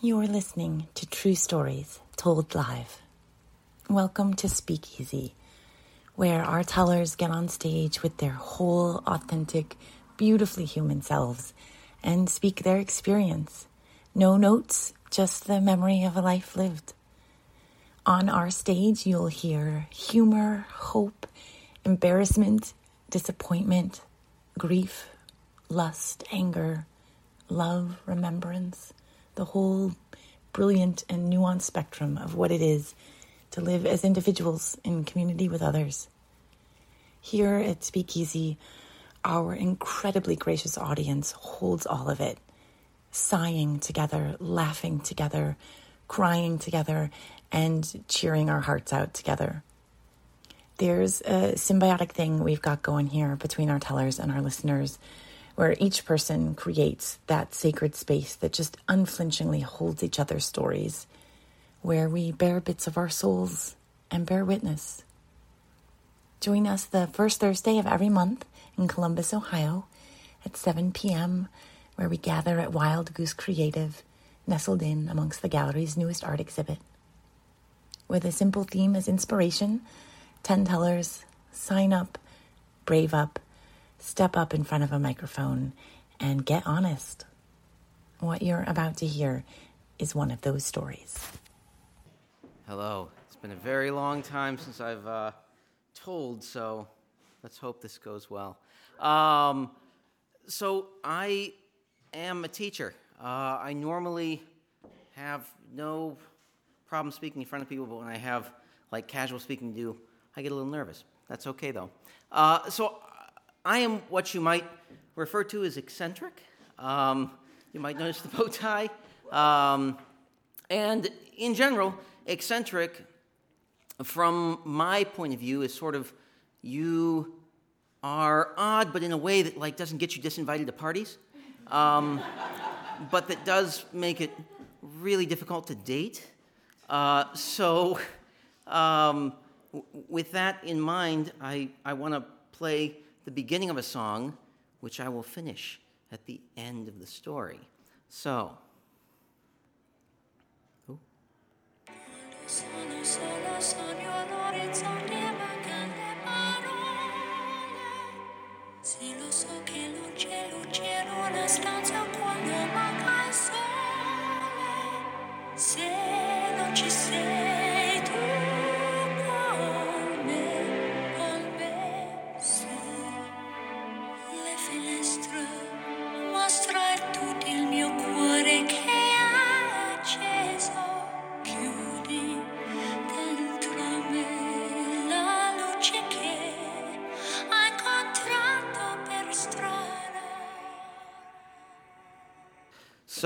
You're listening to True Stories Told Live. Welcome to Speakeasy, where our tellers get on stage with their whole, authentic, beautifully human selves and speak their experience. No notes, just the memory of a life lived. On our stage, you'll hear humor, hope, embarrassment, disappointment, grief, lust, anger, love, remembrance, the whole brilliant and nuanced spectrum of what it is to live as individuals in community with others. Here at Speakeasy, our incredibly gracious audience holds all of it, sighing together, laughing together, crying together, and cheering our hearts out together. There's a symbiotic thing we've got going here between our tellers and our listeners, where each person creates that sacred space that just unflinchingly holds each other's stories, where we bear bits of our souls and bear witness. Join us the first Thursday of every month in Columbus, Ohio at 7 p.m., where we gather at Wild Goose Creative, nestled in amongst the gallery's newest art exhibit. With a simple theme as inspiration, 10 tellers sign up, brave up, step up in front of a microphone, and get honest. What you're about to hear is one of those stories. Hello. It's been a very long time since I've uh, told, so let's hope this goes well. Um, so, I am a teacher. Uh, I normally have no problem speaking in front of people, but when I have like casual speaking to do, I get a little nervous. That's okay though. Uh, so, I am what you might refer to as eccentric. Um, you might notice the bow tie. Um, and in general, eccentric, from my point of view, is sort of you are odd, but in a way that like doesn't get you disinvited to parties, um, but that does make it really difficult to date. Uh, so, um, w- with that in mind, I, I want to play the beginning of a song, which I will finish at the end of the story. So. Ooh. Sono solo sogno all'orizzonte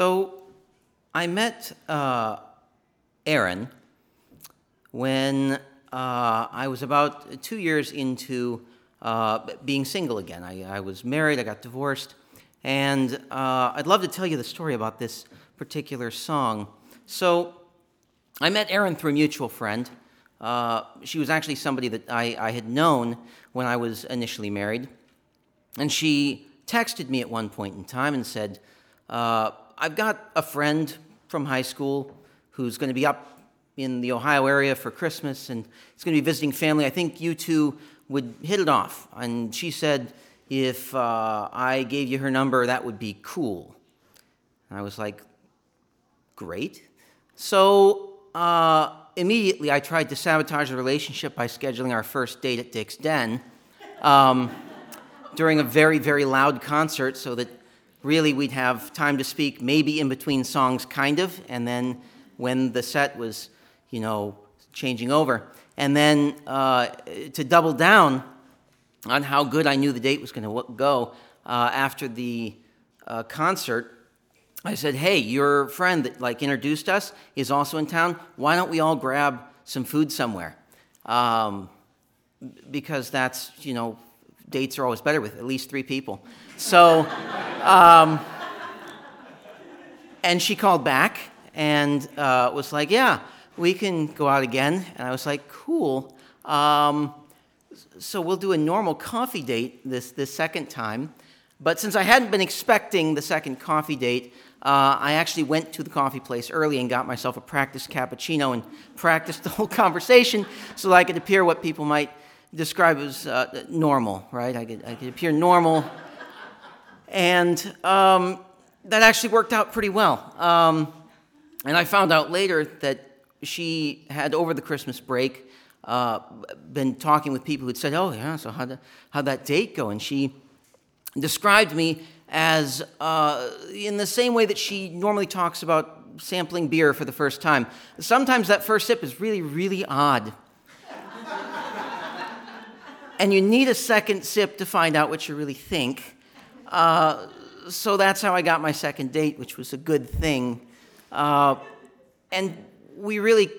So I met uh, Aaron when uh, I was about two years into uh, being single again. I, I was married, I got divorced, and uh, I'd love to tell you the story about this particular song. So I met Aaron through a mutual friend. Uh, she was actually somebody that I, I had known when I was initially married. And she texted me at one point in time and said, uh, I've got a friend from high school who's going to be up in the Ohio area for Christmas and he's going to be visiting family. I think you two would hit it off. And she said, if uh, I gave you her number, that would be cool. And I was like, great. So uh, immediately I tried to sabotage the relationship by scheduling our first date at Dick's Den um, during a very, very loud concert so that really we'd have time to speak, maybe in between songs, kind of, and then when the set was, you know, changing over. And then uh, to double down on how good I knew the date was going to go uh, after the uh, concert, I said, "Hey, your friend that like introduced us is also in town. Why don't we all grab some food somewhere?" Um, because that's you know, dates are always better with at least three people. So, um, and she called back and uh, was like, "Yeah, we can go out again." And I was like, "Cool." Um, so we'll do a normal coffee date this this second time. But since I hadn't been expecting the second coffee date, uh, I actually went to the coffee place early and got myself a practice cappuccino and practiced the whole conversation so that I could appear what people might describe as uh, normal, right? I could, I could appear normal. And um, that actually worked out pretty well. Um, and I found out later that she had, over the Christmas break, uh, been talking with people who'd said, Oh, yeah, so how'd, how'd that date go? And she described me as, uh, in the same way that she normally talks about sampling beer for the first time. Sometimes that first sip is really, really odd. and you need a second sip to find out what you really think. Uh, so that's how I got my second date, which was a good thing. Uh, and we really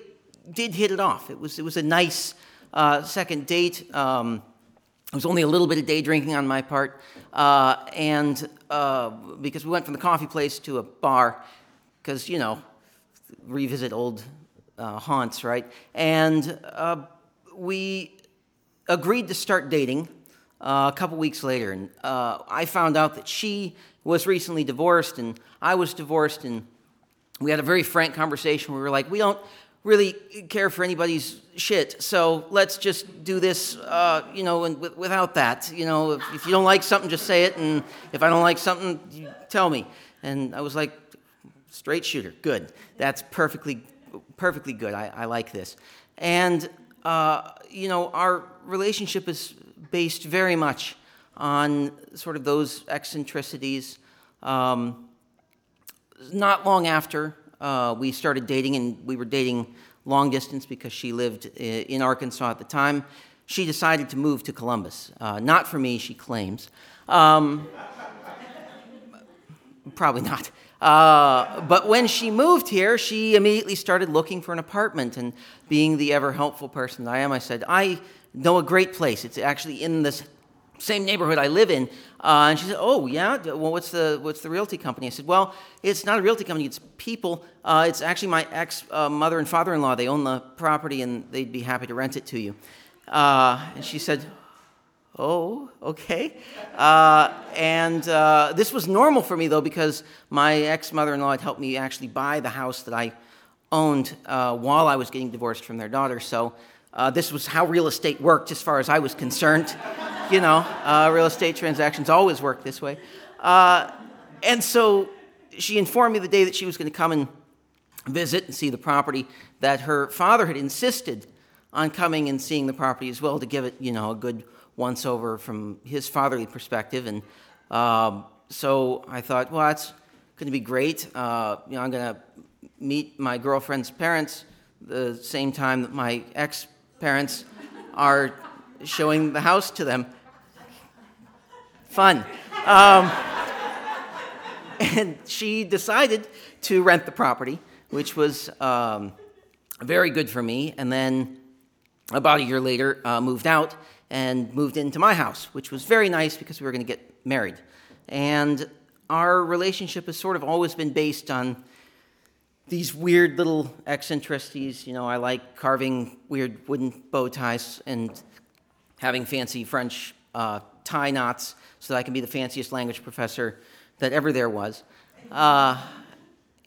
did hit it off. It was, it was a nice uh, second date. Um, it was only a little bit of day drinking on my part. Uh, and uh, because we went from the coffee place to a bar, because, you know, revisit old uh, haunts, right? And we agreed to start dating uh, a couple weeks later. And I found out that she was recently divorced and I was divorced. And we had a very frank conversation. We were like, we don't really care for anybody's shit. So let's just do this, uh, you know, and w- without that. You know, if, if, you don't like something, just say it. And if I don't like something, tell me. And I was like, straight shooter, good. That's perfectly, perfectly good. I, I like this. And, uh, you know, our relationship is based very much on sort of those eccentricities. Um, not long after uh, we started dating, and we were dating long distance because she lived in Arkansas at the time. She decided to move to Columbus. Uh, not for me, she claims. Um, probably not. Uh, but when she moved here, she immediately started looking for an apartment. And being the ever helpful person that I am, I said, I know a great place. It's actually in this same neighborhood I live in. Uh, and she said, "Oh, yeah. Well, what's the what's the realty company?" I said, "Well, it's not a realty company. It's people. Uh, it's actually my ex uh, mother and father-in-law. They own the property, and they'd be happy to rent it to you." Uh, and she said, "Oh, okay." Uh, and uh, this was normal for me though, because my ex mother-in-law had helped me actually buy the house that I owned while I was getting divorced from their daughter. So. This was how real estate worked, as far as I was concerned you know, uh, real estate transactions always work this way. Uh, and so she informed me the day that she was going to come and visit and see the property that her father had insisted on coming and seeing the property as well to give it, you know, a good once over from his fatherly perspective. And um, so I thought, well, that's going to be great. Uh, you know, I'm going to meet my girlfriend's parents the same time that my ex parents are showing the house to them. Fun. Um, and she decided to rent the property, which was um, very good for me. And then about a year later, uh, moved out and moved into my house, which was very nice because we were going to get married. And our relationship has sort of always been based on these weird little eccentricities. You know, I like carving weird wooden bow ties and having fancy French uh, tie knots so that I can be the fanciest language professor that ever there was. Uh,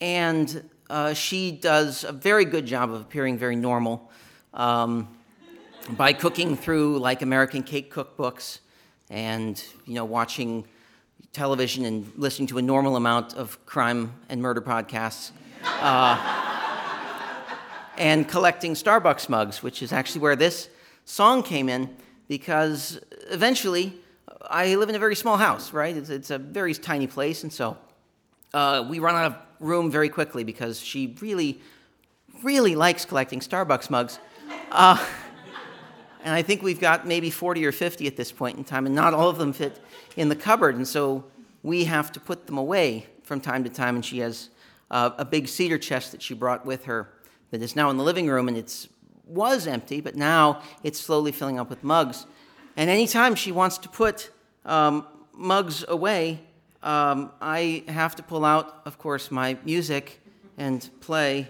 and uh, she does a very good job of appearing very normal um, by cooking through like American cake cookbooks and you know watching television and listening to a normal amount of crime and murder podcasts. Uh, and collecting Starbucks mugs, which is actually where this song came in because eventually I live in a very small house, right? It's, it's a very tiny place, and so uh, we run out of room very quickly because she really, really likes collecting Starbucks mugs. Uh, and I think we've got maybe 40 or 50 at this point in time, and not all of them fit in the cupboard, and so we have to put them away from time to time. And she has uh, a big cedar chest that she brought with her that is now in the living room, and it was empty, but now it's slowly filling up with mugs. And anytime she wants to put um, mugs away, um, I have to pull out, of course, my music and play.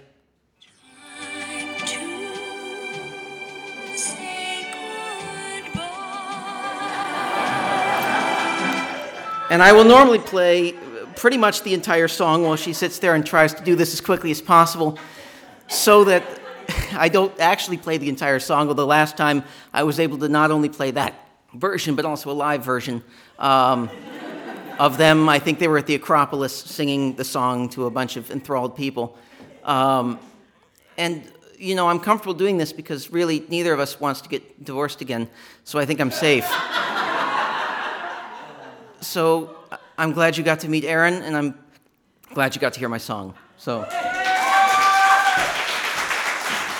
And I will normally play pretty much the entire song while she sits there and tries to do this as quickly as possible so that I don't actually play the entire song, although last time I was able to not only play that version, but also a live version um, of them. I think they were at the Acropolis singing the song to a bunch of enthralled people. Um, and, you know, I'm comfortable doing this because really neither of us wants to get divorced again, so I think I'm safe. so I'm glad you got to meet Aaron, and I'm glad you got to hear my song. So.